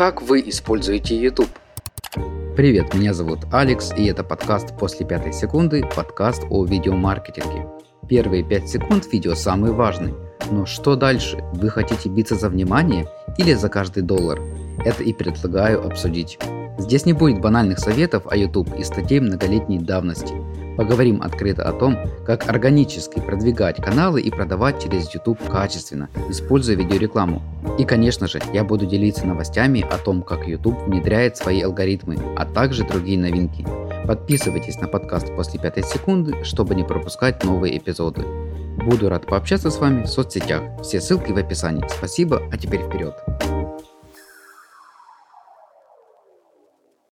Как вы используете YouTube? Привет, меня зовут Алекс, и это подкаст «После пятой секунды», подкаст о видеомаркетинге. Первые 5 секунд видео самые важные. Но что дальше? Вы хотите биться за внимание или за каждый доллар? Это и предлагаю обсудить. Здесь не будет банальных советов о YouTube и статей многолетней давности. Поговорим открыто о том, как органически продвигать каналы и продавать через YouTube качественно, используя видеорекламу. И конечно же, я буду делиться новостями о том, как YouTube внедряет свои алгоритмы, а также другие новинки. Подписывайтесь на подкаст после пятой секунды, чтобы не пропускать новые эпизоды. Буду рад пообщаться с вами в соцсетях. Все ссылки в описании. Спасибо, а теперь вперед.